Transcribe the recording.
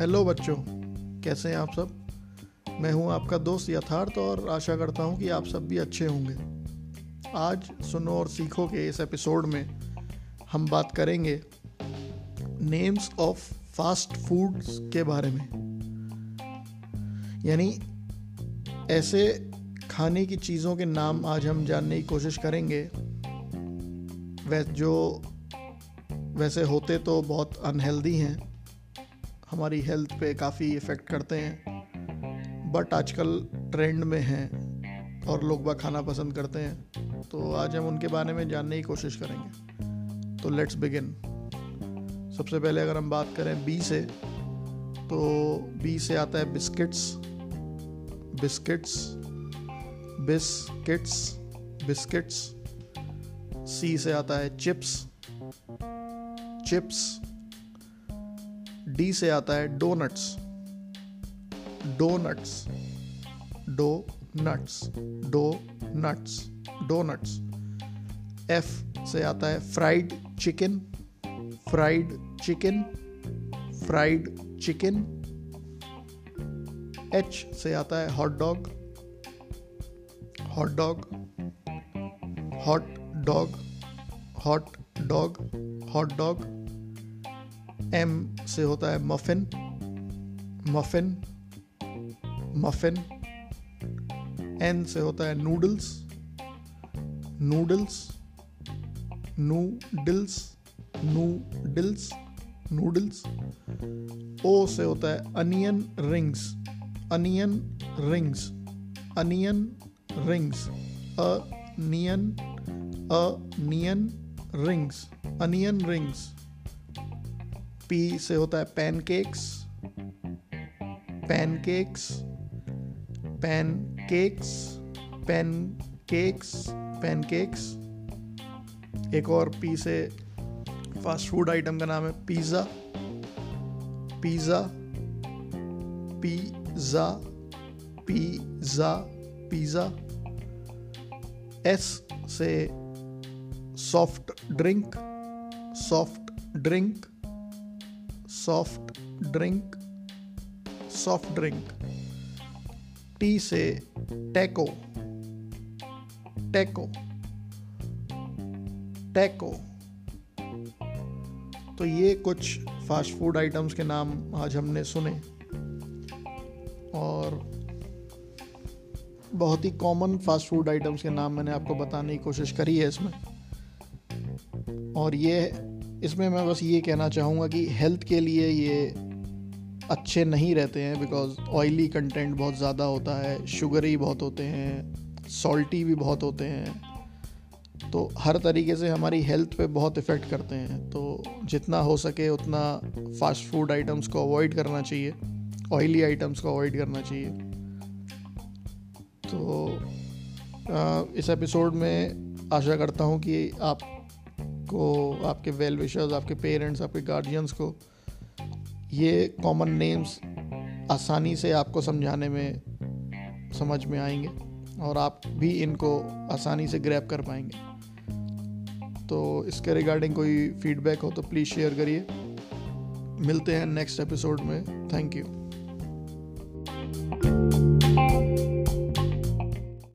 Hello बच्चों, कैसे हैं आप सब? मैं हूँ आपका दोस्त यथार्थ और आशा करता हूँ कि आप सब भी अच्छे होंगे। आज सुनो और सीखो के इस एपिसोड में हम बात करेंगे नेम्स ऑफ़ फास्ट फूड्स के बारे में। यानी ऐसे खाने की चीज़ों के नाम आज हम जानने की कोशिश करेंगे। वै जो वैसे होते तो बहुत अनहेल्दी हैं हमारी हेल्थ पे काफ़ी इफ़ेक्ट करते हैं। बट आजकल ट्रेंड में हैं और लोग वह खाना पसंद करते हैं। तो आज हम उनके बारे में जानने की कोशिश करेंगे। तो लेट्स बिगिन सबसे पहले अगर हम बात करें बी से तो बी से आता है biscuits biscuits biscuits biscuits C से आता है चिप्स चिप्स डी से आता है donuts. Donuts. Donuts donuts donuts. F से आता है fried chicken. Fried chicken. Fried chicken. H से आता है hot dog. Hot dog. Hot dog. Hot dog. Hot dog. M से होता है मफिन मफिन मफिन एन से होता है noodles noodles noodles noodles noodles O से होता है onion rings onion rings onion rings onion onion rings onion rings P से होता है pancakes pancakes pancakes pancakes pancakes एक और पी से फास्ट फ़ूड आइटम का नाम है pizza pizza pizza pizza pizza S से soft drink soft drink soft drink soft drink T से टैको टैको टैको तो ये कुछ फास्ट फ़ूड आइटम्स के नाम आज हमने सुने। और बहुत ही कॉमन फास्ट फ़ूड आइटम्स के नाम मैंने आपको बताने की कोशिश करी है इसमें। और ये इसमें मैं बस ये कहना चाहूँगा कि हेल्थ के लिए ये अच्छे नहीं रहते हैं बिकॉज़ ऑयली कंटेंट बहुत ज़्यादा होता है शुगरी बहुत होते हैं सॉल्टी भी बहुत होते हैं। तो हर तरीके से हमारी हेल्थ पे बहुत इफ़ेक्ट करते हैं। तो जितना हो सके उतना फास्ट फ़ूड आइटम्स को अवॉइड करना चाहिए ऑयली आइटम्स को अवॉइड करना चाहिए। तो इस एपिसोड में आशा करता हूँ कि आप को, आपके वेल विशर्स आपके पेरेंट्स आपके गार्जियंस को, ये कॉमन नेम्स आसानी से आपको समझाने में, समझ में आएँगे और आप भी इनको आसानी से ग्रैप कर पाएँगे। तो इसके रिगार्डिंग कोई फीडबैक हो तो प्लीज़ शेयर करिए। मिलते हैं नेक्स्ट एपिसोड में। Thank you